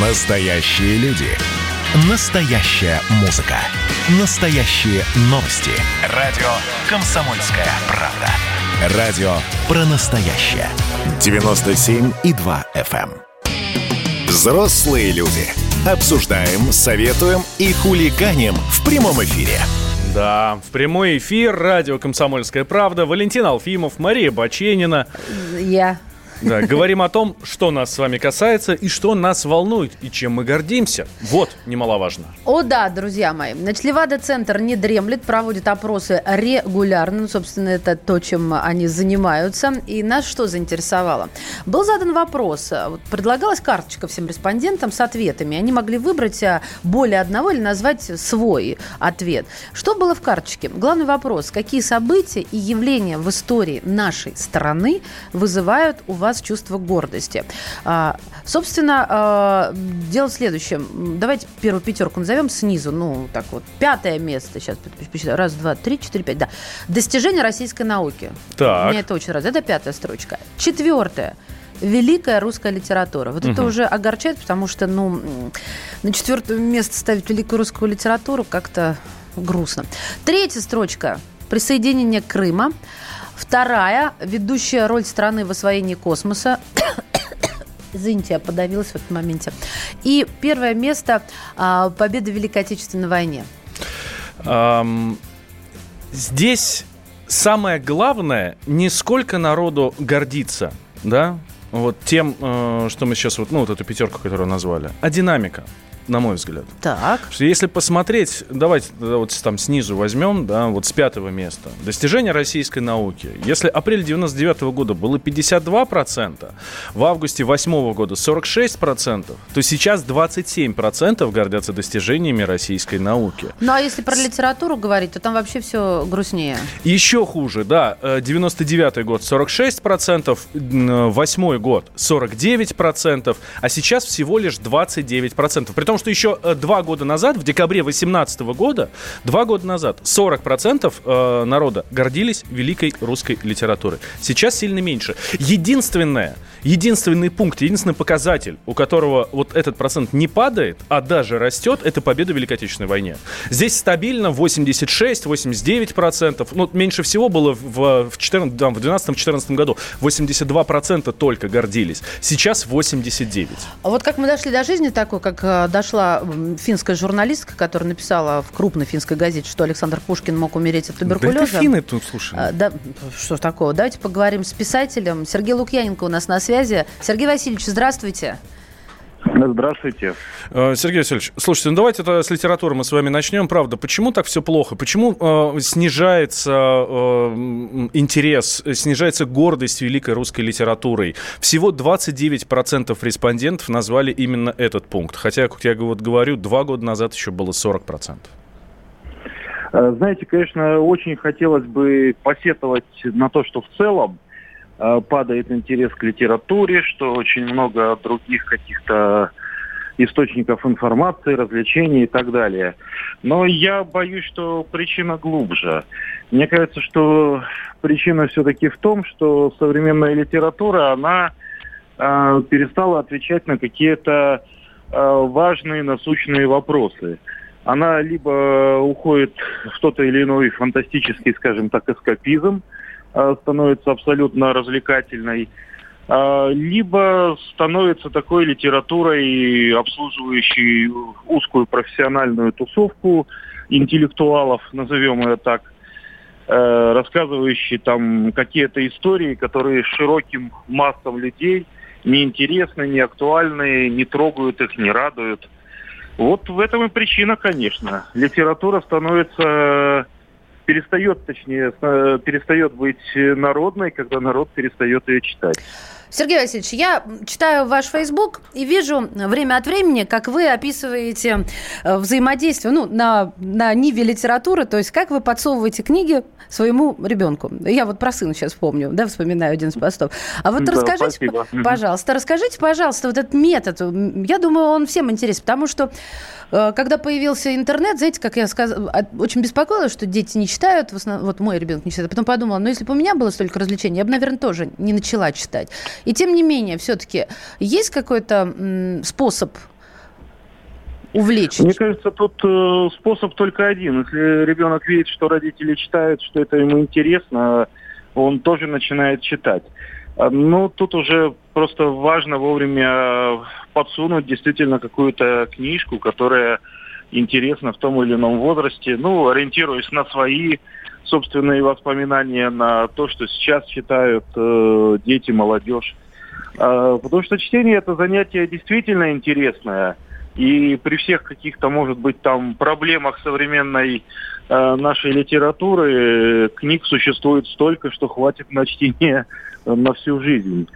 Настоящие люди. Настоящая музыка. Настоящие новости. Радио «Комсомольская правда». Радио про настоящее. 97,2 FM. эм. Взрослые люди. Обсуждаем, советуем и хулиганим в прямом эфире. Да, в прямой эфир радио «Комсомольская правда». Валентин Алфимов, Мария Баченина. Я. Да, говорим о том, что нас с вами касается и что нас волнует, и чем мы гордимся. Вот, немаловажно. О да, друзья мои. Значит, Левада-центр не дремлет, проводит опросы регулярно. Ну, собственно, это то, чем они занимаются. И нас что заинтересовало? Был задан вопрос. Предлагалась карточка всем респондентам с ответами. Они могли выбрать а, более одного или назвать свой ответ. Что было в карточке? Главный вопрос. Какие события и явления в истории нашей страны вызывают у вас чувство гордости? А, собственно, а, дело в следующем. Давайте первую пятерку назовем снизу. Ну, так вот. Пятое место. Сейчас посчитаю. Раз, два, три, четыре, пять. Да. Достижение российской науки. Так. Меня это очень радует. Это пятая строчка. Четвертое. Великая русская литература. Вот это уже огорчает, потому что, ну, на четвертое место ставить великую русскую литературу как-то грустно. Третья строчка. Присоединение Крыма. Вторая. Ведущая роль страны в освоении космоса. Извините, я подавилась в этом моменте. И первое место а, победа в Великой Отечественной войне. Ам, здесь самое главное, не сколько народу гордится, да, вот тем, э, что мы сейчас, вот, ну, вот эту пятерку, которую назвали, а динамика, на мой взгляд. Так. Что Если посмотреть, давайте вот там снизу возьмем, да, вот с пятого места. Достижения российской науки. Если апрель 99 года было 52%, в августе 8 года 46%, то сейчас 27% гордятся достижениями российской науки. Ну, а если про литературу говорить, то там вообще все грустнее. Еще хуже, да, э, 99 год 46%, м, 8 год 49%, а сейчас всего лишь 29%. При том, что еще э, два года назад, в декабре 2018 года, два года назад 40% э, народа гордились великой русской литературой. Сейчас сильно меньше. Единственное, единственный пункт, единственный показатель, у которого вот этот процент не падает, а даже растет, это победа в Великой Отечественной войне. Здесь стабильно 86-89%. Ну, меньше всего было в, в, 14, да, в 12-14 году. 82% только гордились. Сейчас 89%. А вот как мы дошли до жизни такой, как э, дошла м, финская журналистка, которая написала в крупной финской газете, что Александр Пушкин мог умереть от Да туберкулеза. это финны тут, слушай. А, да, что такого? Давайте поговорим с писателем. Сергей Лукьяненко у нас на связи. Сергей Васильевич, здравствуйте. Здравствуйте. Э, Сергей Васильевич, слушайте, ну давайте это с литературы мы с вами начнем. Правда, почему так все плохо? Почему э, снижается э, интерес, снижается гордость великой русской литературой? Всего 29% респондентов назвали именно этот пункт. Хотя, как я вот говорю, два года назад еще было 40%. Э, Знаете, конечно, очень хотелось бы посетовать на то, что в целом падает интерес к литературе, что очень много других каких-то источников информации, развлечений и так далее. Но я боюсь, что причина глубже. Мне кажется, что причина все-таки в том, что современная литература, она э, перестала отвечать на какие-то э, важные насущные вопросы. Она либо уходит в тот или иной фантастический, скажем так, эскапизм, э, становится абсолютно развлекательной, э, либо становится такой литературой, обслуживающей узкую профессиональную тусовку интеллектуалов, назовем ее так, э, рассказывающие там какие-то истории, которые широким массам людей неинтересны, не актуальны, не трогают их, не радуют. Вот в этом и причина, конечно. Литература становится перестает, точнее, э, перестает быть народной, когда народ перестает ее читать. Сергей Васильевич, я читаю ваш Facebook и вижу время от времени, как вы описываете э, взаимодействие ну, на, на ниве литературы, то есть как вы подсовываете книги своему ребенку. Я вот про сына сейчас помню, да, вспоминаю один из постов. А вот Да, расскажите, спасибо. пожалуйста, расскажите, пожалуйста, вот этот метод. Я думаю, он всем интересен, потому что когда появился интернет, знаете, как я сказала, очень беспокоилась, что дети не читают, в основном, вот мой ребенок не читает. Потом подумала, ну если бы у меня было столько развлечений, я бы, наверное, тоже не начала читать. И тем не менее, все-таки есть какой-то способ увлечь? Мне кажется, тут э, способ только один. Если ребенок видит, что родители читают, что это ему интересно, он тоже начинает читать. А, ну, тут уже просто важно вовремя подсунуть действительно какую-то книжку, которая интересна в том или ином возрасте, ну, ориентируясь на свои собственные воспоминания, на то, что сейчас читают э, дети, молодежь. Э, потому что чтение это занятие действительно интересное. И при всех каких-то, может быть, там проблемах современной э, нашей литературы э, книг существует столько, что хватит на чтение на всю жизнь.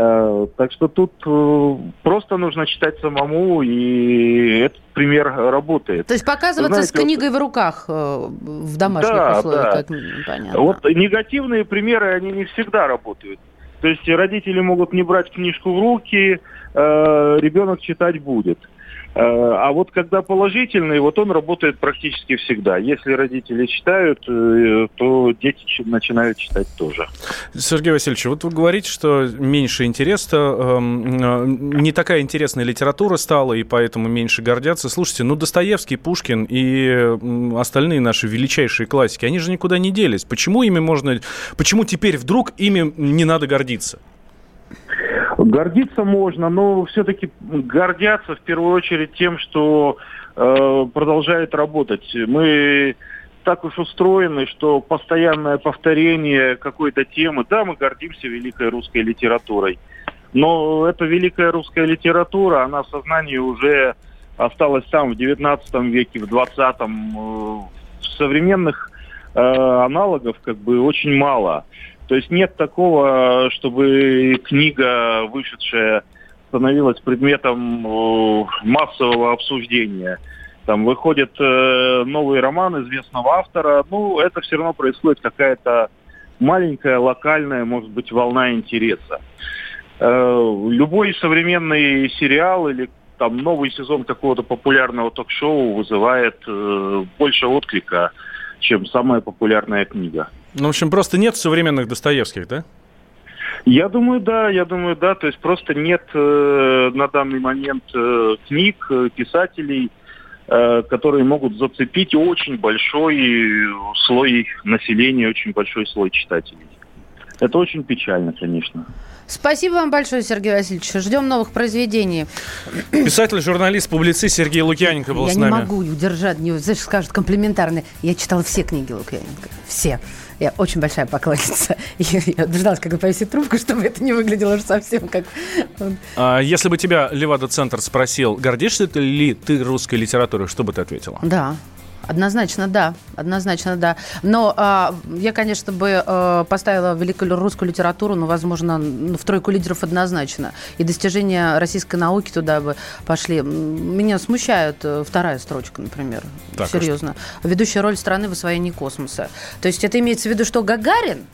Э, так что тут э, просто нужно читать самому, и этот пример работает. То есть показываться Знаете, с книгой вот... в руках э, в домашних да, условиях, да. как понятно. Вот негативные примеры, они не всегда работают. То есть родители могут не брать книжку в руки, ребенок читать будет. Э, а вот когда положительный, вот он работает практически всегда. Если родители читают, э, то дети начинают читать тоже. Сергей Васильевич, вот вы говорите, что меньше интереса, эм, э, не такая интересная литература стала, и поэтому меньше гордятся. Слушайте, ну Достоевский, Пушкин и остальные наши величайшие классики, они же никуда не делись. Почему ими можно, почему теперь вдруг ими не надо гордиться? Гордиться можно, но все-таки гордятся в первую очередь тем, что э, продолжает работать. Мы так уж устроены, что постоянное повторение какой-то темы, да, мы гордимся великой русской литературой, но эта великая русская литература, она в сознании уже осталась там в 19 веке, в 20-м. Э, современных э, аналогов как бы очень мало. То есть нет такого, чтобы книга, вышедшая, становилась предметом э, массового обсуждения. Там выходит э, новый роман известного автора, ну, это все равно происходит какая-то маленькая, локальная, может быть, волна интереса. Э, любой современный сериал или там новый сезон какого-то популярного ток-шоу вызывает э, больше отклика, чем самая популярная книга. Ну, в общем, просто нет современных Достоевских, да? Я думаю, да, я думаю, да. То есть просто нет э, на данный момент э, книг, э, писателей, э, которые могут зацепить очень большой слой населения, очень большой слой читателей. Это очень печально, конечно. Спасибо вам большое, Сергей Васильевич. Ждем новых произведений. Писатель, журналист, публицист Сергей Лукьяненко был я с нами. Я не могу удержать, не, знаешь, скажут комплиментарные. Я читала все книги Лукьяненко. Все. Я очень большая поклонница. Я, я дождалась, когда повесит трубку, чтобы это не выглядело уж совсем как... А, если бы тебя Левада-центр спросил, гордишься ты ли ты русской литературой, что бы ты ответила? Да. Однозначно, да. Однозначно, да. Но а, я, конечно, бы а, поставила великую русскую литературу, но, возможно, в тройку лидеров однозначно. И достижения российской науки туда бы пошли. Меня смущает э, вторая строчка, например. Так, Серьезно. А Ведущая роль страны в освоении космоса. То есть это имеется в виду, что Гагарин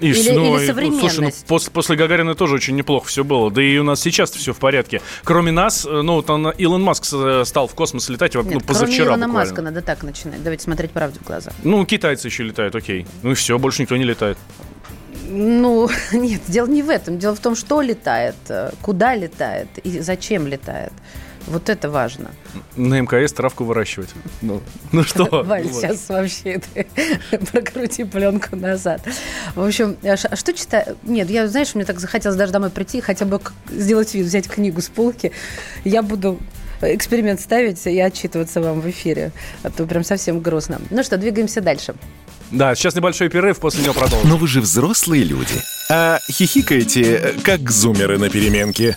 и, или, ну, или современность. Слушай, ну, после, после Гагарина тоже очень неплохо все было. Да и у нас сейчас все в порядке. Кроме нас, э, ну, там Илон Маск э, стал в космос летать Нет, ну, позавчера кроме Илона буквально. Маска надо так начинать. Давайте смотреть правде в глаза. Ну, китайцы еще летают, окей. Ну и все, больше никто не летает. Ну, нет, дело не в этом. Дело в том, что летает, э, куда летает и зачем летает. Вот это важно. На МКС травку выращивать. Ну, ну что? Валь, вот. сейчас вообще ты прокрути пленку назад. В общем, а, а что читаю? Нет, я, знаешь, мне так захотелось даже домой прийти, хотя бы сделать вид, взять книгу с полки. Я буду эксперимент ставить и отчитываться вам в эфире. А то прям совсем грустно. Ну что, двигаемся дальше. Да, сейчас небольшой перерыв, после него продолжим. Но вы же взрослые люди. А хихикаете, э, как зумеры на переменке.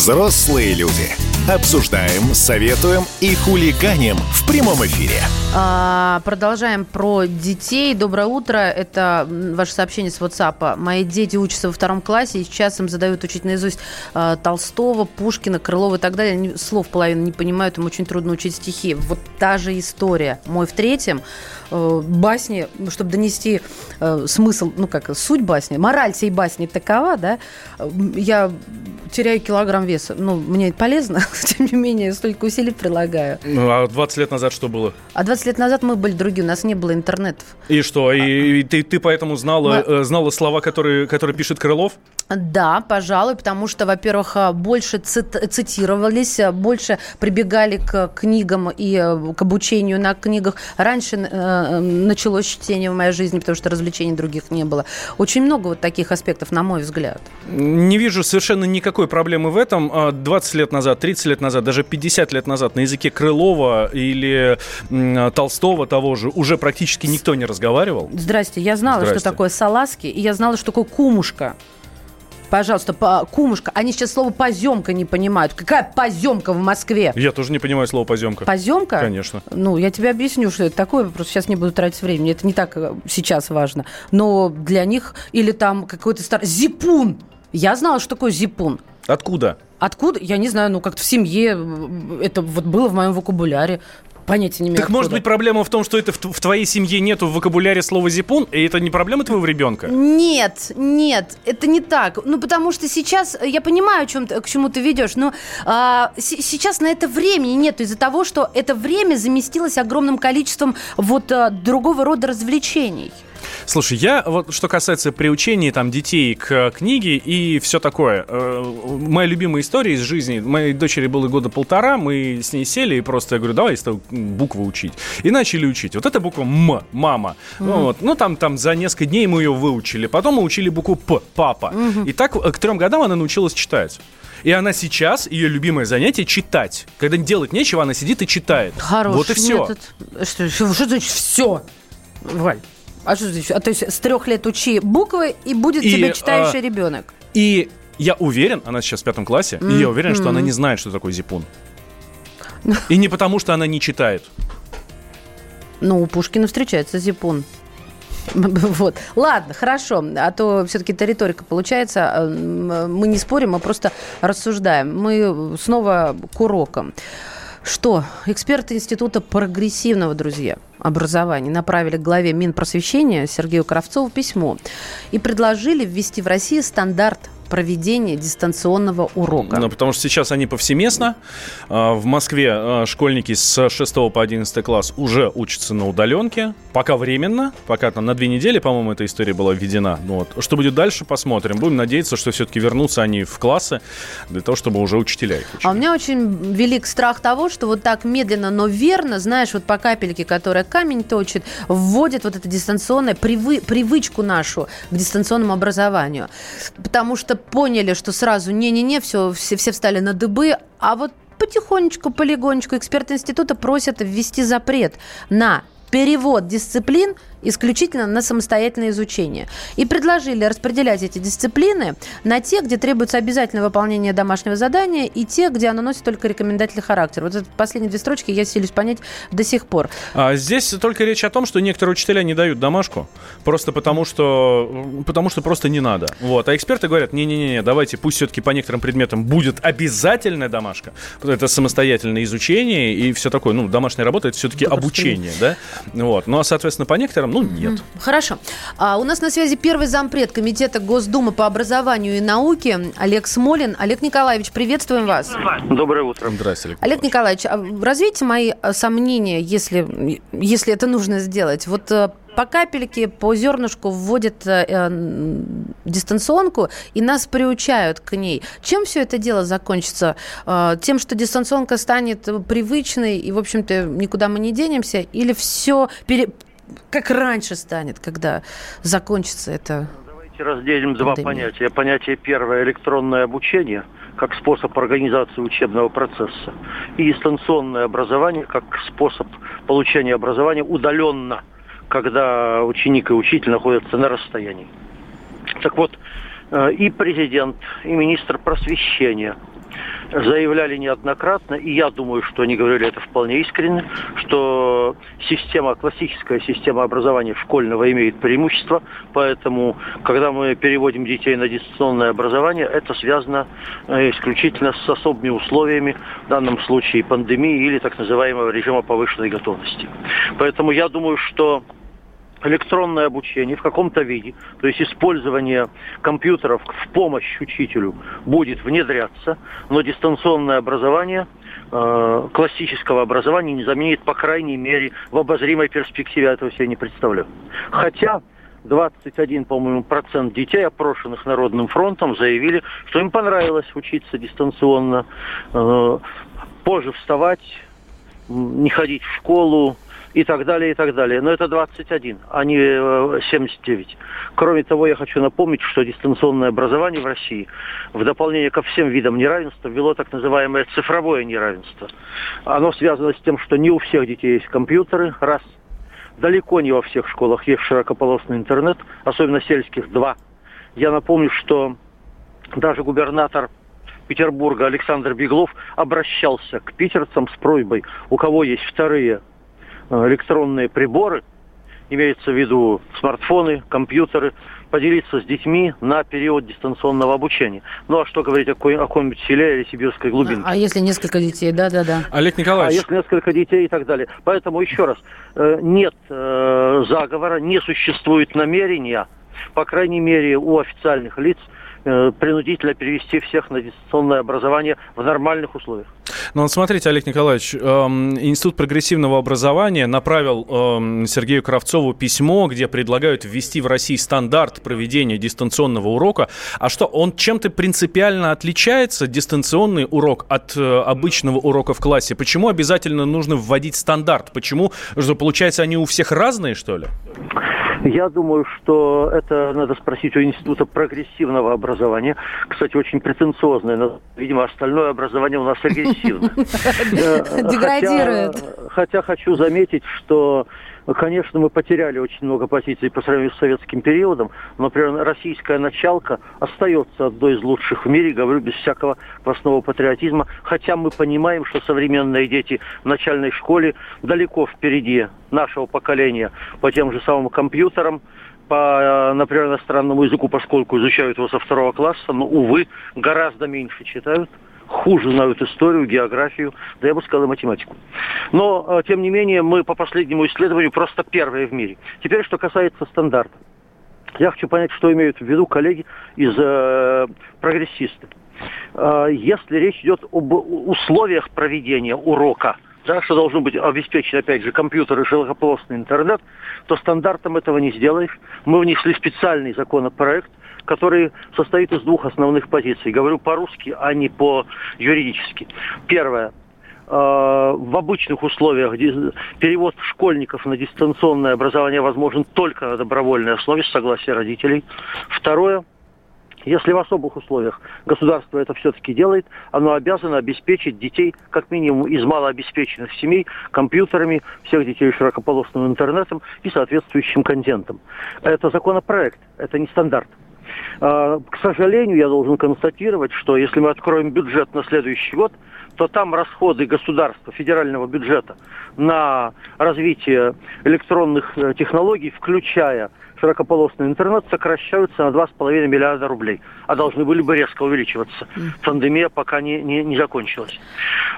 Взрослые люди. Обсуждаем, советуем и хулиганим в прямом эфире. А, продолжаем про детей. Доброе утро. Это ваше сообщение с WhatsApp. Мои дети учатся во втором классе, и сейчас им задают учить наизусть а, Толстого, Пушкина, Крылова и так далее. Они слов половину не понимают, им очень трудно учить стихи. Вот та же история. Мой в третьем э, басни, ну, чтобы донести э, смысл, ну как, суть басни, мораль всей басни такова, да, э, я теряю килограмм веса. Ну, мне это полезно, тем не менее, столько усилий прилагаю. Ну, а 20 лет назад что было? А 20 лет назад мы были другие, у нас не было интернетов. И что? И, и ты, ты поэтому знала, э, знала слова, которые, которые пишет Крылов? Да, пожалуй, потому что, во-первых, а, больше цит- цитировались, а, больше прибегали к книгам и э, к обучению на книгах. Раньше э, началось чтение в моей жизни, потому что развлечений других не было. Очень много вот таких аспектов, на мой взгляд. Не вижу совершенно никакой проблемы в этом. А 20 лет назад, 30 лет назад, даже 50 лет назад на языке Крылова или Толстого того же уже практически никто не разговаривал. Здрасте, я знала, Здрасте. что такое салазки, и я знала, что такое кумушка. Пожалуйста, по, кумушка. Они сейчас слово поземка не понимают. Какая поземка в Москве? Я тоже не понимаю слово поземка. Поземка? Конечно. Ну, я тебе объясню, что это такое, просто сейчас не буду тратить времени. Это не так э, сейчас важно. Но для них или там какой-то старый... Зипун! Я знала, что такое зипун. Откуда? Откуда? Я не знаю, ну как-то в семье э, это вот было в моем вокабуляре. Понятия не имею. Так может откуда. быть проблема в том, что это в, в твоей семье нету в вокабуляре слова зипун, и это не проблема твоего ребенка? Нет, нет, это не так. Ну, потому что сейчас, э, я понимаю, о чем ты- к чему ты ведешь, но а, с- сейчас на это времени нет из-за того, что это время заместилось огромным количеством вот а, другого рода развлечений. Слушай, я вот что касается приучения там детей к книге и все такое. э, Моя любимая история из жизни. Моей дочери было года полтора, мы с ней сели и просто я говорю, давай с тобой буквы учить. И начали учить. Вот эта буква М, мама. Ну, вот. ну там, там за несколько дней мы ее выучили. Потом мы учили букву П, папа. И так э, к трем годам она научилась читать. И она сейчас, ее любимое занятие читать. Когда делать нечего, она сидит и читает. Хороший Вот и все. метод. Что, что, что значит все? Валь, а что значит? А то есть с трех лет учи буквы, и будет И, тебе читающий а, ребенок. И я уверен, она сейчас в пятом классе, и я уверен, что она не знает, что такое зипун. И не потому, что она не читает. Ну, у Пушкина встречается зипун. Вот. Ладно, хорошо. А то все-таки это риторика получается. Мы не спорим, мы просто рассуждаем. Мы снова к урокам. Что? Эксперты Института прогрессивного, друзья, образования направили к главе Минпросвещения Сергею Кравцову письмо и предложили ввести в России стандарт проведения дистанционного урока. Ну, потому что сейчас они повсеместно. А, В Москве а, школьники с 6 по 11 класс уже учатся на удаленке. Пока временно, пока там на две недели, по-моему, эта история была введена. Ну, вот. Что будет дальше, посмотрим. Будем надеяться, что все-таки вернутся они в классы для того, чтобы уже учителя их учили. А у меня очень велик страх того, что вот так медленно, но верно, знаешь, вот по капельке, которая камень точит, вводит вот это дистанционное, привы- привычку нашу к дистанционному образованию. Потому что поняли, что сразу не-не-не, все, все, все встали на дыбы, а вот потихонечку, полигонечку эксперты института просят ввести запрет на перевод дисциплин исключительно на самостоятельное изучение. И предложили распределять эти дисциплины на те, где требуется обязательное выполнение домашнего задания, и те, где оно носит только рекомендательный характер. Вот это последние две строчки я силюсь понять до сих пор. А здесь только речь о том, что некоторые учителя не дают домашку, просто потому что, потому что просто не надо. Вот. А эксперты говорят, не-не-не, давайте пусть все-таки по некоторым предметам будет обязательная домашка. Это самостоятельное изучение и все такое. Ну, домашняя работа это все-таки обучение, да? Вот. Ну, а, соответственно, по некоторым, ну, нет. Хорошо. А у нас на связи первый зампред Комитета Госдумы по образованию и науке Олег Смолин. Олег Николаевич, приветствуем вас. Доброе утро. Здрасте, Олег. Олег Николаевич, а развейте мои э, сомнения, если, если это нужно сделать. Вот э, по капельке, по зернышку вводят э, э, дистанционку, и нас приучают к ней. Чем все это дело закончится? Э, тем, что дистанционка станет привычной, и, в общем-то, никуда мы не денемся? Или все как раньше станет, когда закончится это? Давайте разделим два Пандемия. понятия. Понятие первое – электронное обучение как способ организации учебного процесса и дистанционное образование как способ получения образования удаленно, когда ученик и учитель находятся на расстоянии. Так вот, э, и президент, и министр просвещения заявляли неоднократно, и я думаю, что они говорили это вполне искренне, что система, классическая система образования школьного имеет преимущество, поэтому, когда мы переводим детей на дистанционное образование, это связано э, исключительно с особыми условиями, в данном случае пандемии или так называемого режима повышенной готовности. Поэтому я думаю, что электронное обучение в каком-то виде, то есть использование компьютеров в помощь учителю будет внедряться, но дистанционное образование э, классического образования не заменит, по крайней мере, в обозримой перспективе, я этого себе не представляю. Хотя 21, по-моему, процент детей, опрошенных Народным фронтом, заявили, что им понравилось учиться дистанционно, э, позже вставать, не ходить в школу, и так далее, и так далее. Но это 21, а не 79. Э, Кроме того, я хочу напомнить, что дистанционное образование в России в дополнение ко всем видам неравенства ввело так называемое цифровое неравенство. Оно связано с тем, что не у всех детей есть компьютеры, раз. Далеко не во всех школах есть широкополосный интернет, особенно сельских, два. Я напомню, что даже губернатор Петербурга Александр Беглов обращался к питерцам с просьбой, у кого есть вторые электронные приборы, имеется в виду смартфоны, компьютеры, поделиться с детьми на период дистанционного обучения. Ну а что говорить о, о каком-нибудь селе или сибирской глубинке? А если несколько детей, да-да-да. Олег Николаевич. А если несколько детей и так далее. Поэтому еще раз, э, нет э, заговора, не существует намерения, по крайней мере, у официальных лиц – Э, принудительно перевести всех на дистанционное образование в нормальных условиях. Ну вот смотрите, Олег Николаевич, эм, Институт прогрессивного образования направил эм, Сергею Кравцову письмо, где предлагают ввести в России стандарт проведения дистанционного урока. А что, он чем-то принципиально отличается, дистанционный урок, от э, обычного урока в классе? Почему обязательно нужно вводить стандарт? Почему, что, получается, они у всех разные, что ли? Я думаю, что это надо спросить у Института прогрессивного образования. Кстати, очень претенциозное, но, видимо, остальное образование у нас агрессивное. Деградирует. Хотя хочу заметить, что Конечно, мы потеряли очень много позиций по сравнению с советским периодом, например, российская началка остается одной из лучших в мире, говорю, без всякого квасного патриотизма, хотя мы понимаем, что современные дети в начальной школе далеко впереди нашего поколения по тем же самым компьютерам, по, например, иностранному языку, поскольку изучают его со второго класса, но, увы, гораздо меньше читают хуже знают историю, географию, да я бы сказал, и математику. Но, э, тем не менее, мы по последнему исследованию просто первые в мире. Теперь, что касается стандарта. Я хочу понять, что имеют в виду коллеги из э, прогрессистов. Э, если речь идет об условиях проведения урока, да, что должен быть обеспечен, опять же, компьютер и широкополосный интернет, то стандартом этого не сделаешь. Мы внесли специальный законопроект, который состоит из двух основных позиций. Говорю по-русски, а не по-юридически. Первое э, в обычных условиях перевод школьников на дистанционное образование возможен только на добровольной основе с согласия родителей. Второе, если в особых условиях государство это все-таки делает, оно обязано обеспечить детей, как минимум из малообеспеченных семей, компьютерами, всех детей широкополосным интернетом и соответствующим контентом. Это законопроект, это не стандарт. А, к сожалению, я должен констатировать, что если мы откроем бюджет на следующий год, то там расходы государства, федерального бюджета на развитие электронных э, технологий, включая широкополосный интернет сокращаются на 2,5 миллиарда рублей, а должны были бы резко увеличиваться. Пандемия пока не, не, не закончилась.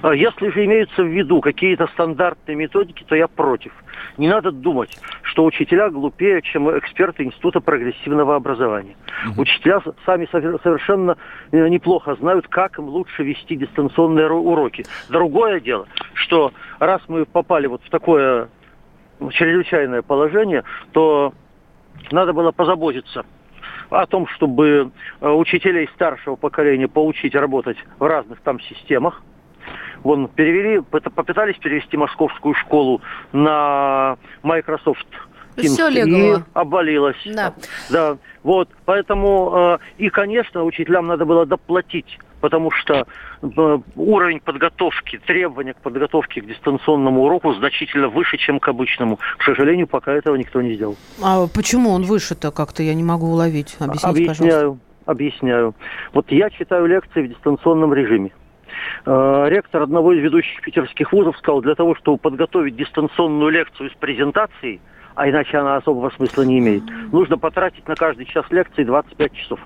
А если же имеются в виду какие-то стандартные методики, то я против. Не надо думать, что учителя глупее, чем эксперты Института прогрессивного образования. Угу. Учителя сами совершенно э, неплохо знают, как им лучше вести дистанционные уроки. Другое дело, что раз мы попали вот в такое чрезвычайное положение, то надо было позаботиться о том, чтобы э, учителей старшего поколения поучить работать в разных там системах. Вон перевели, попытались перевести московскую школу на Microsoft Teams Все легло. и обвалилось. Да. да. Вот, поэтому э, и, конечно, учителям надо было доплатить потому что э, уровень подготовки, требования к подготовке к дистанционному уроку значительно выше, чем к обычному. К сожалению, пока этого никто не сделал. А почему он выше-то как-то? Я не могу уловить. Объясните, Объясняю. пожалуйста. Объясняю. Вот я читаю лекции в дистанционном режиме. Э, ректор одного из ведущих питерских вузов сказал, для того, чтобы подготовить дистанционную лекцию с презентацией, а иначе она особого смысла не имеет, нужно потратить на каждый час лекции 25 часов.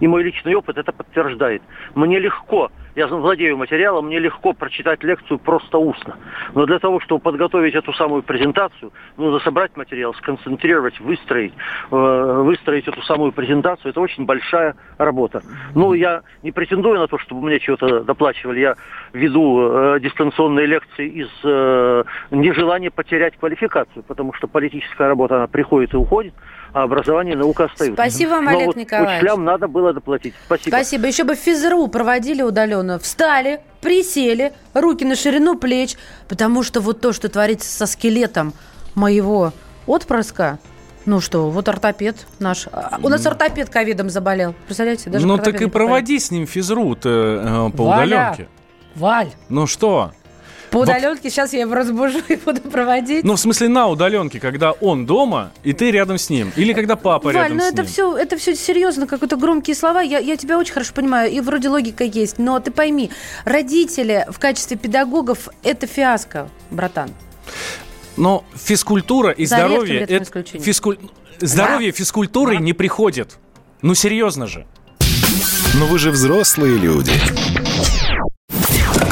И мой личный опыт это подтверждает. Мне легко я владею материалом, мне легко прочитать лекцию просто устно. Но для того, чтобы подготовить эту самую презентацию, нужно собрать материал, сконцентрировать, выстроить, э, выстроить эту самую презентацию. Это очень большая работа. Ну, я не претендую на то, чтобы мне чего-то доплачивали. Я веду э, дистанционные лекции из э, нежелания потерять квалификацию, потому что политическая работа, она приходит и уходит а образование и наука остаются. Спасибо вам, Но Олег вот Николаевич. Учителям надо было доплатить. Спасибо. Спасибо. Еще бы физру проводили удаленно. Встали, присели, руки на ширину плеч, потому что вот то, что творится со скелетом моего отпрыска, ну что, вот ортопед наш. А, У нас ортопед ковидом заболел. Представляете? Даже ну так и проводи с ним физру-то э, по Валя. удаленке. Валь, Ну что? По удаленке сейчас я его разбужу и буду проводить. Ну, в смысле, на удаленке, когда он дома, и ты рядом с ним. Или когда папа Валь, рядом ну с это ним. все, это все серьезно, какие-то громкие слова. Я, я тебя очень хорошо понимаю, и вроде логика есть. Но ты пойми, родители в качестве педагогов это фиаско, братан. Но физкультура и За здоровье... редким редким это физкуль- Здоровье физкультурой не приходит. Ну, серьезно же. Но вы же взрослые люди.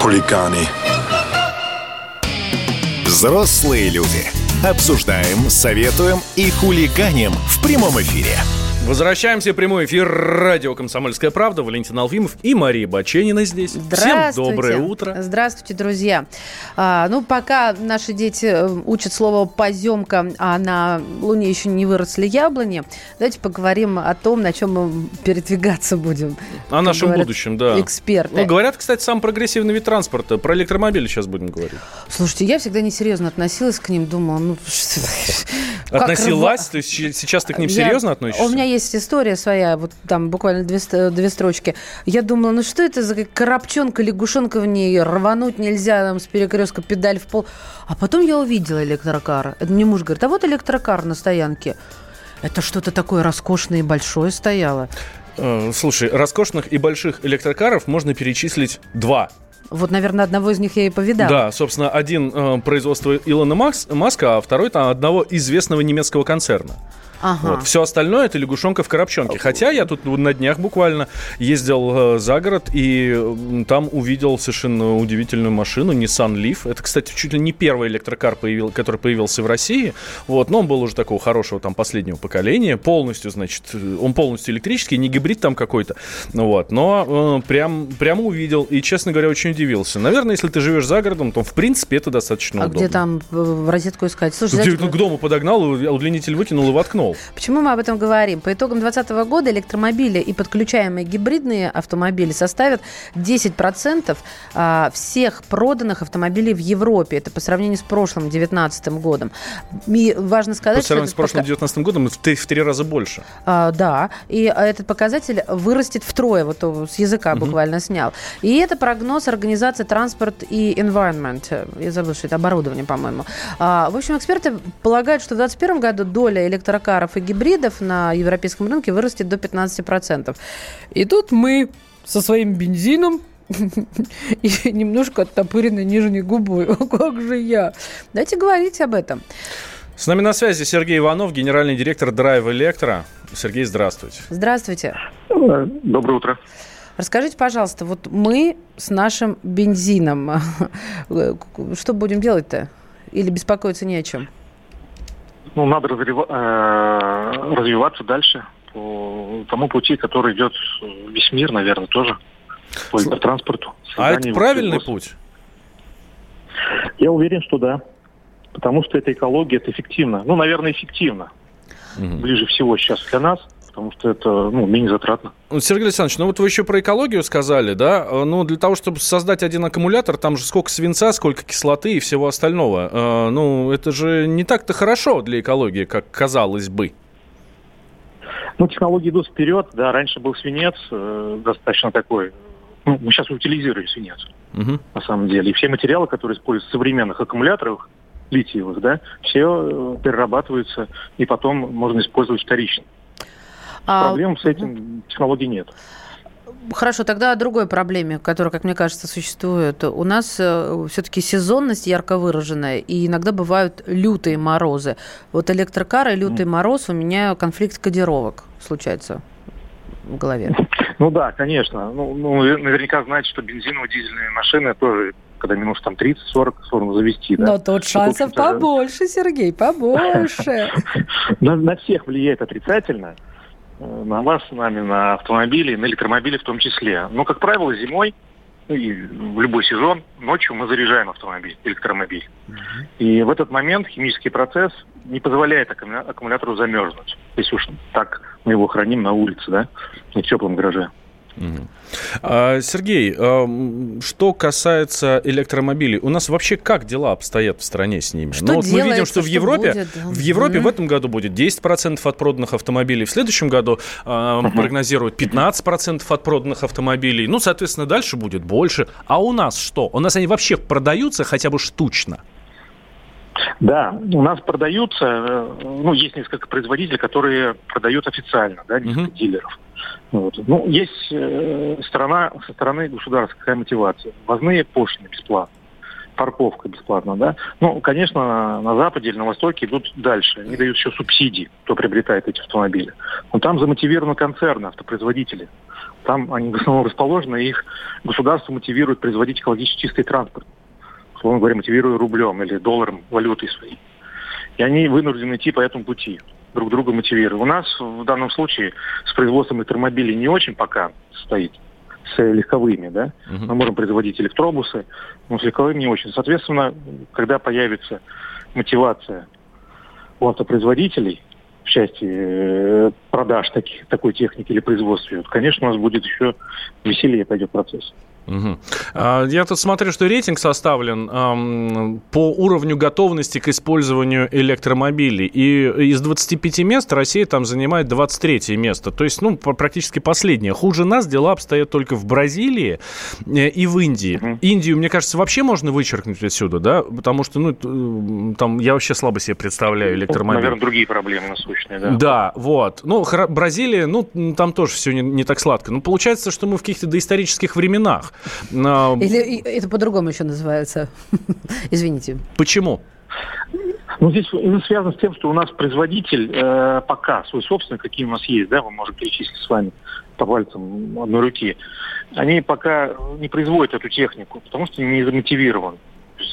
Хулиганы. Взрослые люди. Обсуждаем, советуем и хулиганим в прямом эфире. Возвращаемся в прямой эфир радио «Комсомольская правда». Валентин Алфимов и Мария Баченина здесь. Всем доброе утро. Здравствуйте, друзья. А, ну, пока наши дети э, учат слово «поземка», а на Луне еще не выросли яблони, давайте поговорим о том, на чем мы передвигаться будем. О нашем говорят будущем, да. Эксперты. Ну, говорят, кстати, самый прогрессивный вид транспорта. Про электромобили сейчас будем говорить. Слушайте, я всегда несерьезно относилась к ним, думала, ну... Относилась? То есть сейчас ты к ним серьезно относишься? У меня есть история своя, вот там буквально две, две строчки. Я думала, ну что это за коробчонка, лягушонка в ней, рвануть нельзя там с перекрестка педаль в пол. А потом я увидела электрокар. Это мне муж говорит, а вот электрокар на стоянке. Это что-то такое роскошное и большое стояло. Э, Слушай, роскошных и больших электрокаров можно перечислить два. Вот, наверное, одного из них я и повидала. Да, собственно, один э, производство Илона Макс, Маска, а второй там одного известного немецкого концерна. Ага. Вот. Все остальное это лягушонка в коробчонке. Хотя я тут на днях буквально ездил э, за город и там увидел совершенно удивительную машину Nissan Leaf. Это, кстати, чуть ли не первый электрокар, появил, который появился в России. Вот, но он был уже такого хорошего там последнего поколения. Полностью, значит, он полностью электрический, не гибрид там какой-то. Вот, но э, прям, прямо увидел и, честно говоря, очень удивился. Наверное, если ты живешь за городом, то, в принципе, это достаточно А удобно. где там э, в розетку искать? Слушай, Где- к дому подогнал, удлинитель выкинул и воткнул. Почему мы об этом говорим? По итогам 2020 года электромобили и подключаемые гибридные автомобили составят 10% а, всех проданных автомобилей в Европе. Это по сравнению с прошлым 2019 годом. И важно По сказать, сравнению с прошлым пока- 2019 годом в три, в три раза больше. а, да, и этот показатель вырастет втрое, вот с языка Мгм. буквально снял. И это прогноз организации «Транспорт и Environment». Я забыла, что это оборудование, по-моему. А, в общем, эксперты полагают, что в 2021 году доля электрокаров и гибридов на европейском рынке вырастет до 15%. И тут мы со своим бензином и немножко оттопыренной нижней губой. Как же я? Дайте говорить об этом. С нами на связи Сергей Иванов, генеральный директор Drive Электро. Сергей, здравствуйте. Здравствуйте. Доброе утро. Расскажите, пожалуйста, вот мы с нашим бензином, что будем делать-то? Или беспокоиться не о чем? Ну, надо разрива- э, развиваться дальше по тому пути, который идет весь мир, наверное, тоже по транспорту. А это правильный путь? Я уверен, что да. Потому что это экология, это эффективно. Ну, наверное, эффективно. Угу. Ближе всего сейчас для нас потому что это ну, менее затратно. Сергей Александрович, ну вот вы еще про экологию сказали, да? Ну, для того, чтобы создать один аккумулятор, там же сколько свинца, сколько кислоты и всего остального. Э, ну, это же не так-то хорошо для экологии, как казалось бы. Ну, технологии идут вперед, да, раньше был свинец э, достаточно такой, ну, мы сейчас утилизируем свинец, угу. на самом деле. И все материалы, которые используются в современных аккумуляторах, литиевых, да, все э, перерабатываются и потом можно использовать вторично. Проблем с этим технологий нет. Хорошо, тогда о другой проблеме, которая, как мне кажется, существует. У нас э, все-таки сезонность ярко выраженная, и иногда бывают лютые морозы. Вот электрокар и лютый мороз, у меня конфликт кодировок случается в голове. Ну да, конечно. Ну, ну наверняка знаете, что бензиново-дизельные машины тоже когда минус там 30-40 сложно завести. Да? Но тут шансов побольше, Сергей, побольше. На всех влияет отрицательно. Э, на вас, с нами, на автомобили, на электромобили в том числе. Но, как правило, зимой ну, и в любой сезон ночью мы заряжаем автомобиль, электромобиль. Uh-huh. И в этот момент химический процесс не позволяет аккумулятору замерзнуть. Если уж так мы его храним на улице, да, в теплом гараже. А, Сергей, а, что касается электромобилей, у нас вообще как дела обстоят в стране с ними? Что ну, вот мы видим, что, что в Европе, будет, да. в Европе mm-hmm. в этом году будет 10% от проданных автомобилей, в следующем году э, mm-hmm. прогнозируют 15% от проданных автомобилей, ну, соответственно, дальше будет больше. А у нас что? У нас они вообще продаются хотя бы штучно? Да, у нас продаются, э, ну, есть несколько производителей, которые продают официально, да, несколько uh-huh. дилеров. Вот. Ну, есть э, сторона, со стороны государства какая мотивация. Возные пошлины бесплатно, парковка бесплатно, да. Ну, конечно, на Западе или на Востоке идут дальше. Они дают еще субсидии, кто приобретает эти автомобили. Но там замотивированы концерны, автопроизводители. Там они в основном расположены, и их государство мотивирует производить экологически чистый транспорт условно говоря, мотивируя рублем или долларом, валютой своей. И они вынуждены идти по этому пути, друг друга мотивируя. У нас в данном случае с производством электромобилей не очень пока стоит с легковыми, да. Uh-huh. Мы можем производить электробусы, но с легковыми не очень. Соответственно, когда появится мотивация у автопроизводителей в части э, продаж таких, такой техники или производства, конечно, у нас будет еще веселее пойдет процесс. Угу. Я тут смотрю, что рейтинг составлен эм, по уровню готовности к использованию электромобилей. И из 25 мест Россия там занимает 23 место. То есть, ну, практически последнее. Хуже нас дела обстоят только в Бразилии э, и в Индии. Угу. Индию, мне кажется, вообще можно вычеркнуть отсюда, да? Потому что, ну, там я вообще слабо себе представляю ну, электромобиль. Наверное, другие проблемы насущные, да? Да, вот. Ну, Бразилия, ну, там тоже все не, не так сладко. Но получается, что мы в каких-то доисторических временах. Или это по-другому еще называется? Извините. Почему? Ну, здесь это связано с тем, что у нас производитель э, пока свой собственный, какие у нас есть, да, мы можем перечислить с вами по пальцам одной руки, они пока не производят эту технику, потому что не замотивирован.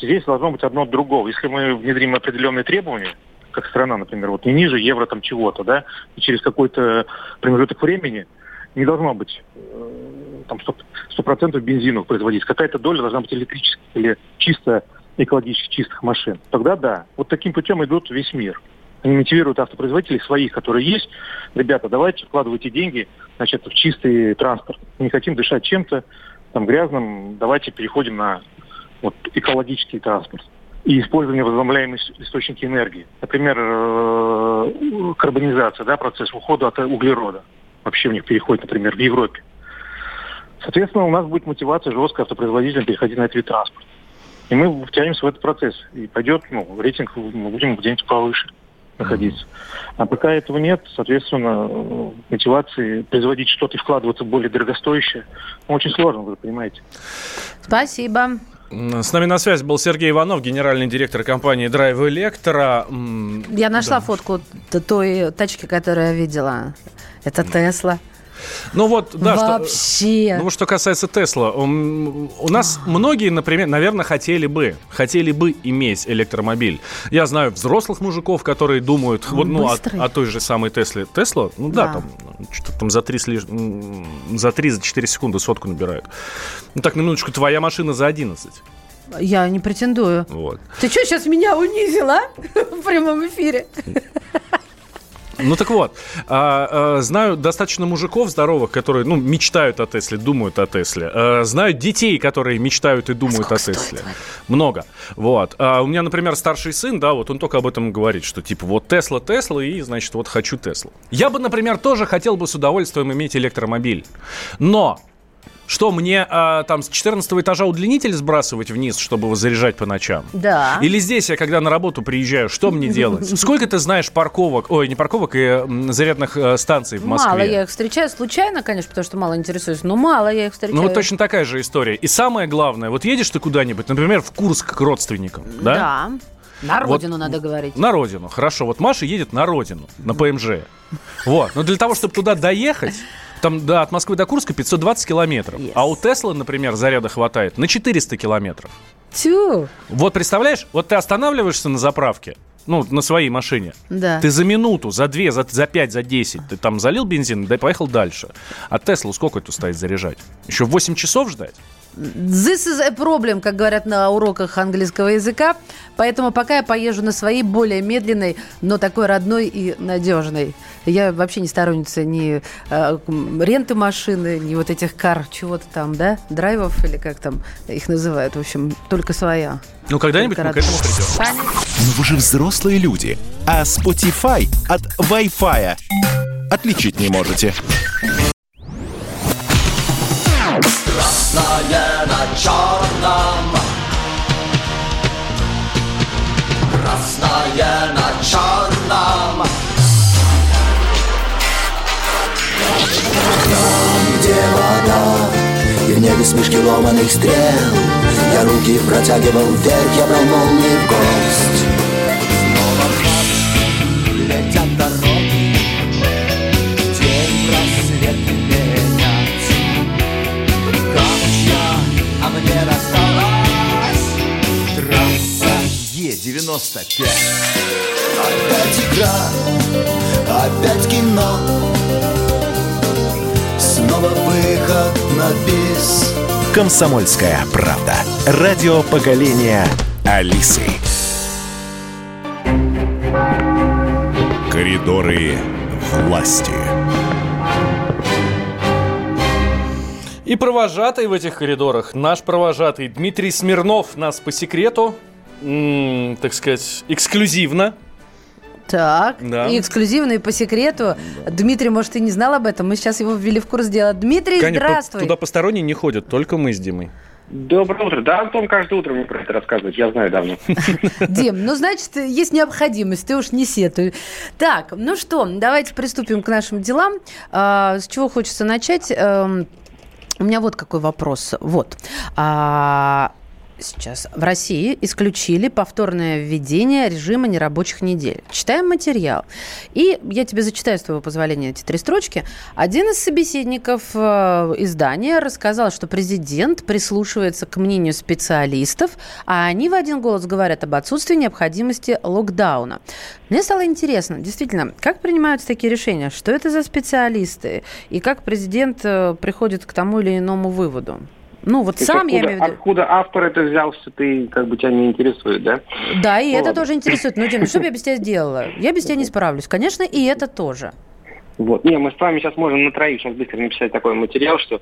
Здесь должно быть одно от другого. Если мы внедрим определенные требования, как страна, например, вот не ниже евро там чего-то, да, и через какой-то промежуток времени не должно быть э, там 100%, бензинов производить. Какая-то доля должна быть электрических или чисто экологически чистых машин. Тогда да. Вот таким путем идут весь мир. Они мотивируют автопроизводителей своих, которые есть. Ребята, давайте вкладывайте деньги значит, в чистый транспорт. Не хотим дышать чем-то там грязным. Давайте переходим на вот, экологический транспорт и использование возобновляемых источники энергии. Например, э, карбонизация, да, процесс ухода от углерода вообще у них переходит, например, в Европе. Соответственно, у нас будет мотивация жесткая автопроизводителям переходить на этот вид транспорта. И мы втянемся в этот процесс. И пойдет, ну, рейтинг мы будем где-нибудь повыше находиться. А пока этого нет, соответственно, мотивации производить что-то и вкладываться в более дорогостоящее, ну, очень сложно, вы понимаете. Спасибо. С нами на связи был Сергей Иванов, генеральный директор компании Drive Electro. Я нашла да. фотку той тачки, которую я видела. Это Тесла. Ну вот, да, Вообще. Что, ну, что касается Тесла, у, нас многие, например, наверное, хотели бы, хотели бы иметь электромобиль. Я знаю взрослых мужиков, которые думают, вот, ну, о, о той же самой Тесле. Тесла, ну да, да там Что-то там за 3, слиж... за 3, за 4 секунды сотку набирают. Ну так, на минуточку, твоя машина за 11. Я не претендую. Вот. Ты что, сейчас меня унизила в прямом эфире? Ну так вот, а, а, знаю достаточно мужиков здоровых, которые, ну, мечтают о Тесле, думают о Тесле. А, знаю детей, которые мечтают и думают а о Тесле. Много. Вот. А у меня, например, старший сын, да, вот он только об этом говорит, что типа вот Тесла, Тесла, и, значит, вот хочу Теслу. Я бы, например, тоже хотел бы с удовольствием иметь электромобиль. Но что, мне а, там с 14 этажа удлинитель сбрасывать вниз, чтобы его заряжать по ночам? Да. Или здесь я, когда на работу приезжаю, что мне делать? Сколько ты знаешь парковок, ой, не парковок, и зарядных э, станций в Москве? Мало я их встречаю. Случайно, конечно, потому что мало интересуюсь, но мало я их встречаю. Ну, вот точно такая же история. И самое главное, вот едешь ты куда-нибудь, например, в Курск к родственникам, да? Да. На Вот родину надо говорить. На родину, хорошо. Вот Маша едет на родину, на ПМЖ. Вот. Но для того, чтобы туда доехать, там да, от Москвы до Курска 520 километров. А у Тесла, например, заряда хватает на 400 километров. Тю. Вот представляешь, вот ты останавливаешься на заправке, ну, на своей машине. Да. Ты за минуту, за две, за, за пять, за десять, ты там залил бензин, да и поехал дальше. А Теслу сколько это стоит заряжать? Еще 8 часов ждать? This is a problem, как говорят на уроках английского языка. Поэтому пока я поезжу на своей более медленной, но такой родной и надежной. Я вообще не сторонница ни э, ренты машины, ни вот этих кар, чего-то там, да, драйвов или как там их называют. В общем, только своя. Ну, когда-нибудь мы к этому придем. Но вы же взрослые люди, а Spotify от Wi-Fi отличить не можете. Красное на черном Красное на черном Там, где вода? И в небе смешки ломаных стрел. Я руки протягивал вверх Я брал молнии в гость. Снова летят дороги День рассвет менять Камчья, а мне досталась Трасса Е-95 Опять игра, опять кино Снова выход на бис Комсомольская правда. Радио поколения Алисы. Коридоры власти. И провожатый в этих коридорах, наш провожатый Дмитрий Смирнов нас по секрету, м, так сказать, эксклюзивно. Так, Да. и эксклюзивно, и по секрету. Дмитрий, может, и не знал об этом. Мы сейчас его ввели в курс дела. Дмитрий, Конечно, здравствуй. туда посторонние не ходят, только мы с Димой. Доброе утро. Да, Антон каждое утро мне про это рассказывает. Я знаю давно. Дим, ну, значит, есть необходимость, ты уж не сетуй. Так, ну что, давайте приступим к нашим делам. А, с чего хочется начать? Эм, у меня вот какой вопрос. Вот. А, Сейчас. В России исключили повторное введение режима нерабочих недель. Читаем материал. И я тебе зачитаю, с твоего позволения, эти три строчки. Один из собеседников э, издания рассказал, что президент прислушивается к мнению специалистов, а они в один голос говорят об отсутствии необходимости локдауна. Мне стало интересно, действительно, как принимаются такие решения? Что это за специалисты? И как президент э, приходит к тому или иному выводу? Ну, вот То есть сам я откуда, имею в виду. Откуда автор это взялся, ты как бы тебя не интересует, да? Да, и Ну это ладно. тоже интересует. Ну, Дим, что бы я без тебя сделала? Я без тебя не справлюсь. Конечно, и это тоже. Вот. Не, мы с вами сейчас можем на троих сейчас быстро написать такой материал, что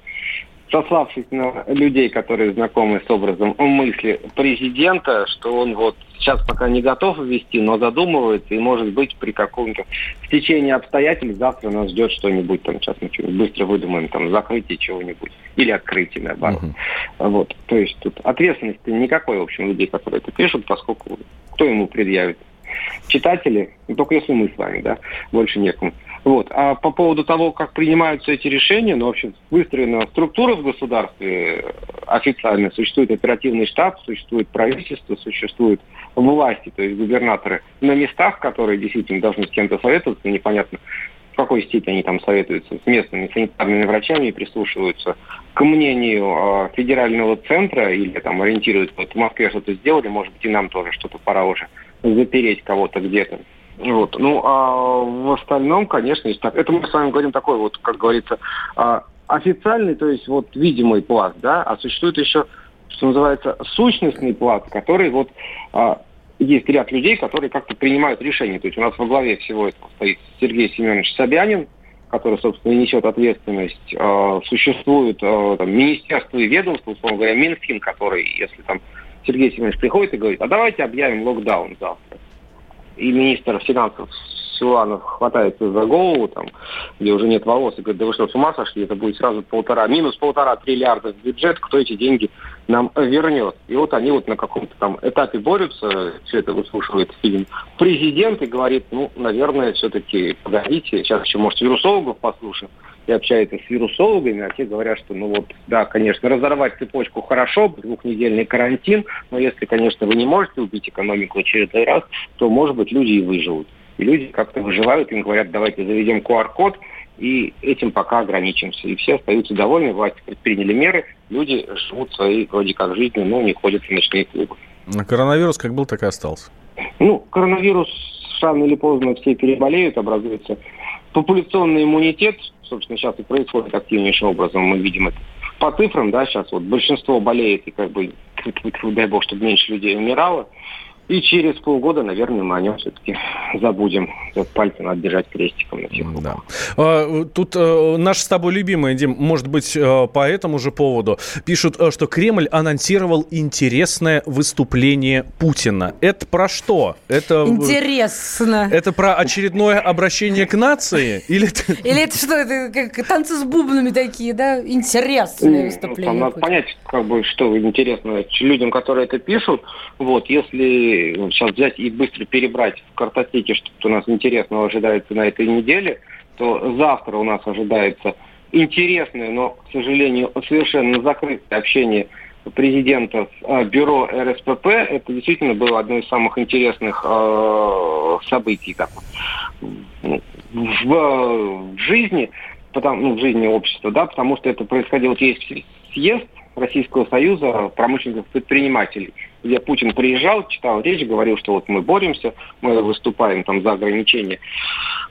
сославшись на людей, которые знакомы с образом мысли президента, что он вот сейчас пока не готов ввести, но задумывается, и может быть при каком-то в течение обстоятельств завтра нас ждет что-нибудь, там сейчас мы что-нибудь быстро выдумаем, там закрытие чего-нибудь, или открытие, наоборот. Вот. То есть тут ответственности никакой, в общем, людей, которые это пишут, поскольку кто ему предъявит? Читатели, ну, только если мы с вами, да, больше некому. Вот. А по поводу того, как принимаются эти решения, ну, в общем, выстроена структура в государстве э, официально. Существует оперативный штаб, существует правительство, существуют власти, то есть губернаторы на местах, которые действительно должны с кем-то советоваться, непонятно в какой степени они там советуются с местными санитарными врачами и прислушиваются к мнению э, федерального центра или там ориентируются, вот в Москве что-то сделали, может быть и нам тоже что-то пора уже запереть кого-то где-то. Вот. Ну, а в остальном, конечно, есть так. Это мы с вами говорим такой вот, как говорится, а, официальный, то есть вот видимый пласт, да, а существует еще, что называется, сущностный пласт, который вот а, есть ряд людей, которые как-то принимают решения. То есть у нас во главе всего этого стоит Сергей Семенович Собянин, который, собственно, несет ответственность. Э, существует там, министерство и ведомство, условно говоря, Минфин, который, если там Сергей Семенович приходит и говорит, а давайте объявим локдаун завтра. И министр финансов Силуанов хватается за голову, там, где уже нет волос, и говорит, да вы что, с ума сошли, это будет сразу полтора, минус полтора триллиарда в бюджет, кто эти деньги нам вернет. И вот они вот на каком-то там этапе борются, все это выслушивает фильм президент и говорит, ну, наверное, все-таки погодите, сейчас еще, может, вирусологов послушаем, и общается с вирусологами, а те говорят, что, ну вот, да, конечно, разорвать цепочку хорошо, двухнедельный карантин, но если, конечно, вы не можете убить экономику очередной раз, то, может быть, люди и выживут. И люди как-то выживают, им говорят, давайте заведем QR-код, и этим пока ограничимся. И все остаются довольны, власти предприняли меры, люди живут своей вроде как жизнью, но не ходят в ночные клубы. А коронавирус как был, так и остался. Ну, коронавирус рано или поздно все переболеют, образуется популяционный иммунитет, собственно, сейчас и происходит активнейшим образом, мы видим это по цифрам, да, сейчас вот большинство болеет, и как бы, дай бог, чтобы меньше людей умирало, и через полгода, наверное, мы о нем все-таки забудем. Вот пальцы надо держать крестиком на всех да. а, Тут а, наш с тобой любимый, Дим, может быть, а, по этому же поводу, пишут, а, что Кремль анонсировал интересное выступление Путина. Это про что? Это, Интересно. Это про очередное обращение к нации? Или, Или это что, это как танцы с бубнами такие, да? Интересное выступление. Там надо понять, как бы, что интересно людям, которые это пишут. Вот, если сейчас взять и быстро перебрать в картотеке, что у нас интересного ожидается на этой неделе, то завтра у нас ожидается интересное, но, к сожалению, совершенно закрытое общение президента с э, бюро РСПП. Это действительно было одно из самых интересных э, событий так, в, в жизни, потому, ну, в жизни общества, да, потому что это происходило, вот съезд Российского Союза промышленных предпринимателей, где Путин приезжал, читал речь, говорил, что вот мы боремся, мы выступаем там за ограничение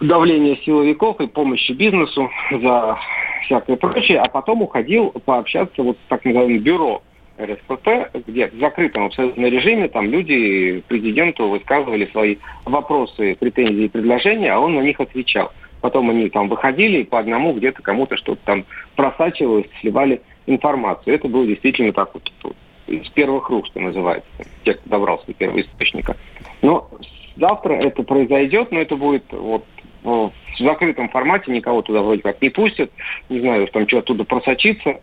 давления силовиков и помощи бизнесу, за всякое прочее, а потом уходил пообщаться вот с так называемым бюро РСПП, где в закрытом абсолютно режиме там люди президенту высказывали свои вопросы, претензии и предложения, а он на них отвечал. Потом они там выходили и по одному где-то кому-то что-то там просачивалось, сливали информацию. Это было действительно так вот, из первых рук, что называется, те, кто добрался до первого источника. Но завтра это произойдет, но это будет вот в закрытом формате, никого туда вроде как не пустят, не знаю, там что оттуда просочиться,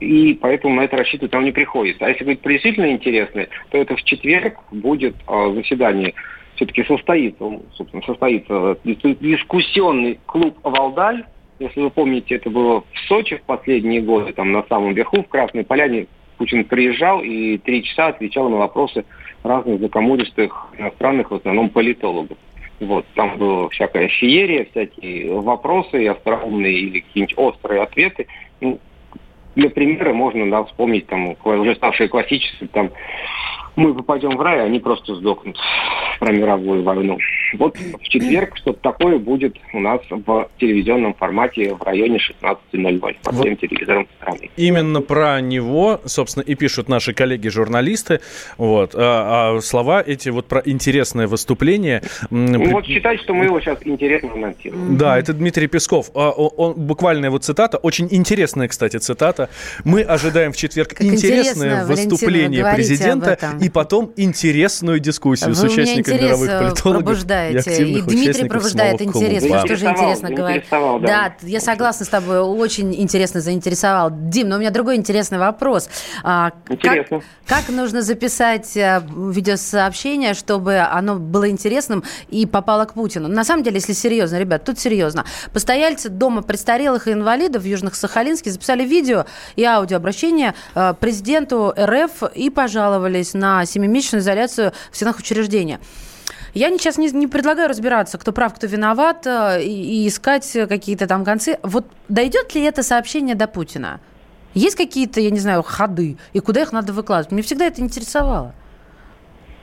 и поэтому на это рассчитывать нам не приходится. А если будет действительно интересно, то это в четверг будет э, заседание все-таки состоится, собственно, состоится дискуссионный клуб «Валдаль», если вы помните, это было в Сочи в последние годы, там на самом верху, в Красной Поляне, Путин приезжал и три часа отвечал на вопросы разных закомуристых иностранных, в основном политологов. Вот, там было всякая феерия, всякие вопросы остроумные или какие-нибудь острые ответы. Ну, для примера можно да, вспомнить там уже ставшие классические там мы попадем в рай, а они просто сдохнут про мировую войну. Вот в четверг что-то такое будет у нас в телевизионном формате в районе 16.00 по всем вот телевизорам страны. Именно про него, собственно, и пишут наши коллеги-журналисты. Вот. А, а слова эти вот про интересное выступление... Ну, вот считать, что мы его сейчас интересно анонсируем. Да, это Дмитрий Песков. А, он, он, буквально его цитата, очень интересная, кстати, цитата. Мы ожидаем в четверг как интересное выступление президента и потом интересную дискуссию Вы с участниками мировых э, пробуждаете. И, и Дмитрий пробуждает интерес. Вы что же интересно говорит. Да. да, я согласна с тобой. Очень интересно заинтересовал. Дим, но у меня другой интересный вопрос. А, интересно. Как, как нужно записать э, видеосообщение, чтобы оно было интересным и попало к Путину? На самом деле, если серьезно, ребят, тут серьезно. Постояльцы дома престарелых и инвалидов в Южных-Сахалинске записали видео и аудиообращение э, президенту РФ и пожаловались на семимесячную изоляцию в стенах учреждения. Я сейчас не, не предлагаю разбираться, кто прав, кто виноват, э, и, и искать какие-то там концы. Вот дойдет ли это сообщение до Путина? Есть какие-то, я не знаю, ходы, и куда их надо выкладывать? Мне всегда это интересовало.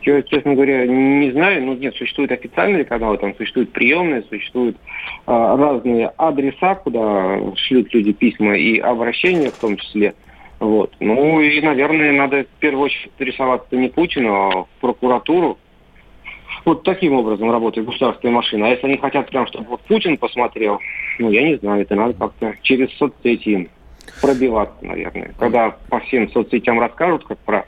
честно говоря, не знаю. Ну, нет, существуют официальные каналы, там существуют приемные, существуют а, разные адреса, куда шлют люди письма и обращения в том числе. Вот. Ну и, наверное, надо в первую очередь интересоваться не Путину, а в прокуратуру. Вот таким образом работает государственная машина. А если они хотят прям, чтобы вот Путин посмотрел, ну, я не знаю, это надо как-то через соцсети пробиваться, наверное. Когда по всем соцсетям расскажут, как про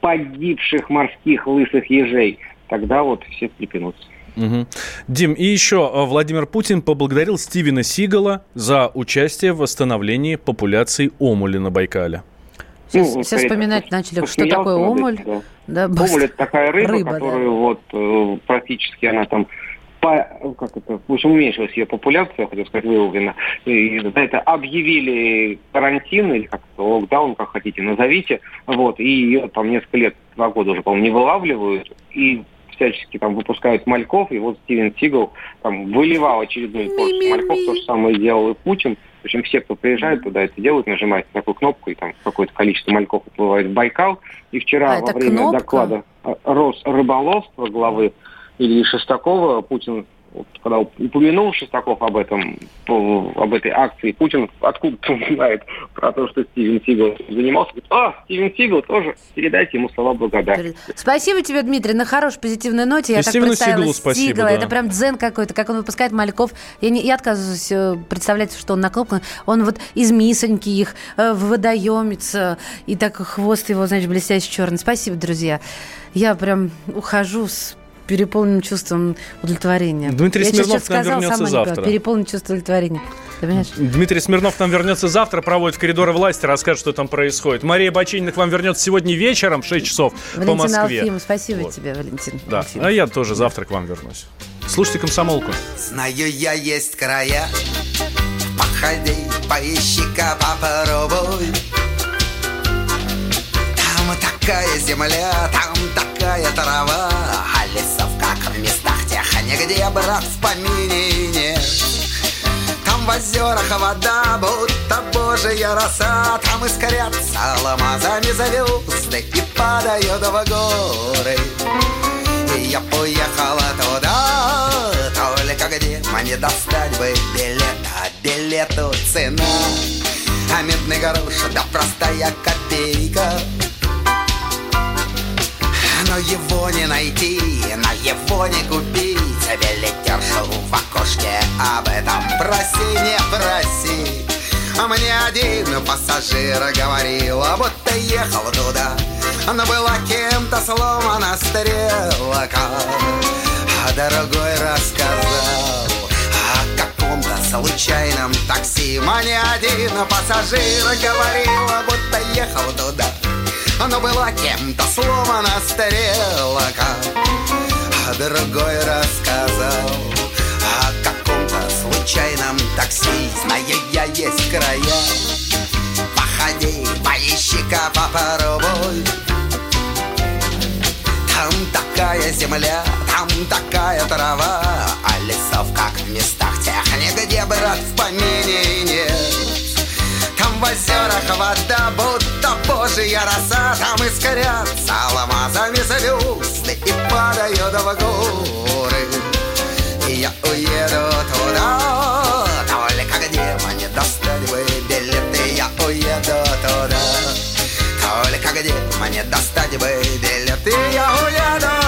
погибших морских лысых ежей, тогда вот все встрепенутся. Угу. Дим, и еще э, Владимир Путин поблагодарил Стивена Сигала за участие в восстановлении популяции омули на Байкале. Сейчас, ну, сейчас вспоминать начали, что такое омуль. Да. Да, омуль это такая рыба, рыба которую да. вот э, практически она там по, как это, в общем, уменьшилась ее популяция, хотел сказать, выловлена. И за это объявили карантин, или как локдаун, как хотите, назовите. Вот, и ее там несколько лет, два года уже, по-моему, не вылавливают. И всячески там выпускают мальков, и вот Стивен Сигал там выливал очередную порцию мальков, то же самое делал и Путин. В общем, все, кто приезжает туда, это делают, нажимают на такую кнопку, и там какое-то количество мальков отплывает в Байкал. И вчера а во время кнопка? доклада Росрыболовства главы Ильи Шестакова Путин вот, когда упомянул Шестаков об этом, об этой акции, Путин откуда-то знает про то, что Стивен Сигал занимался. Говорит, а, Стивен Сигал тоже, передайте ему слова благодарности. Спасибо тебе, Дмитрий, на хорошей позитивной ноте. Я И так Стивену Сигалу спасибо, Сигала. Да. Это прям дзен какой-то, как он выпускает мальков. Я, не, я отказываюсь э, представлять, что он на кнопку. Он вот из мисоньки их э, водоемится, и так хвост его, значит, блестящий черный. Спасибо, друзья. Я прям ухожу с переполнен чувством удовлетворения. Дмитрий Я Смирнов нам вернется завтра. Переполнен чувством удовлетворения. Дмитрий Смирнов нам вернется завтра, проводит коридоры власти, расскажет, что там происходит. Мария Бочинина к вам вернется сегодня вечером в 6 часов Валентин по Москве. Алфимов, спасибо вот. тебе, Валентин. Да, Алфимов. а я тоже завтра к вам вернусь. Слушайте комсомолку. Знаю я есть края, походи, поищи-ка, попробуй. Там такая земля, там такая трава, нигде, брат, в помине нет. Там в озерах вода, будто божья роса, там искрятся алмазами звезды и падают в горы. И я поехала туда, только где мне достать бы билет, а билету цена. А медный грош, да простая копейка его не найти, на его не купить. Билетершу в окошке об этом проси, не проси. А мне один пассажир говорил, будто ехал туда Но была кем-то сломана стрелка. А другой рассказал о каком-то случайном такси. Мне один пассажир говорил, будто ехал туда но была кем-то сломана стрелка А другой рассказал о каком-то случайном такси. Знаю я есть края Походи, поищи-ка, попробуй. Там такая земля, там такая трава А лесов, как в местах тех, нигде, брат, в помине нет в озерах вода, будто божья роса. Там искрятся алмазами звезды и падают в горы. И я уеду туда, только где мне достать бы билеты. Я уеду туда, только где мне достать бы билеты. Я уеду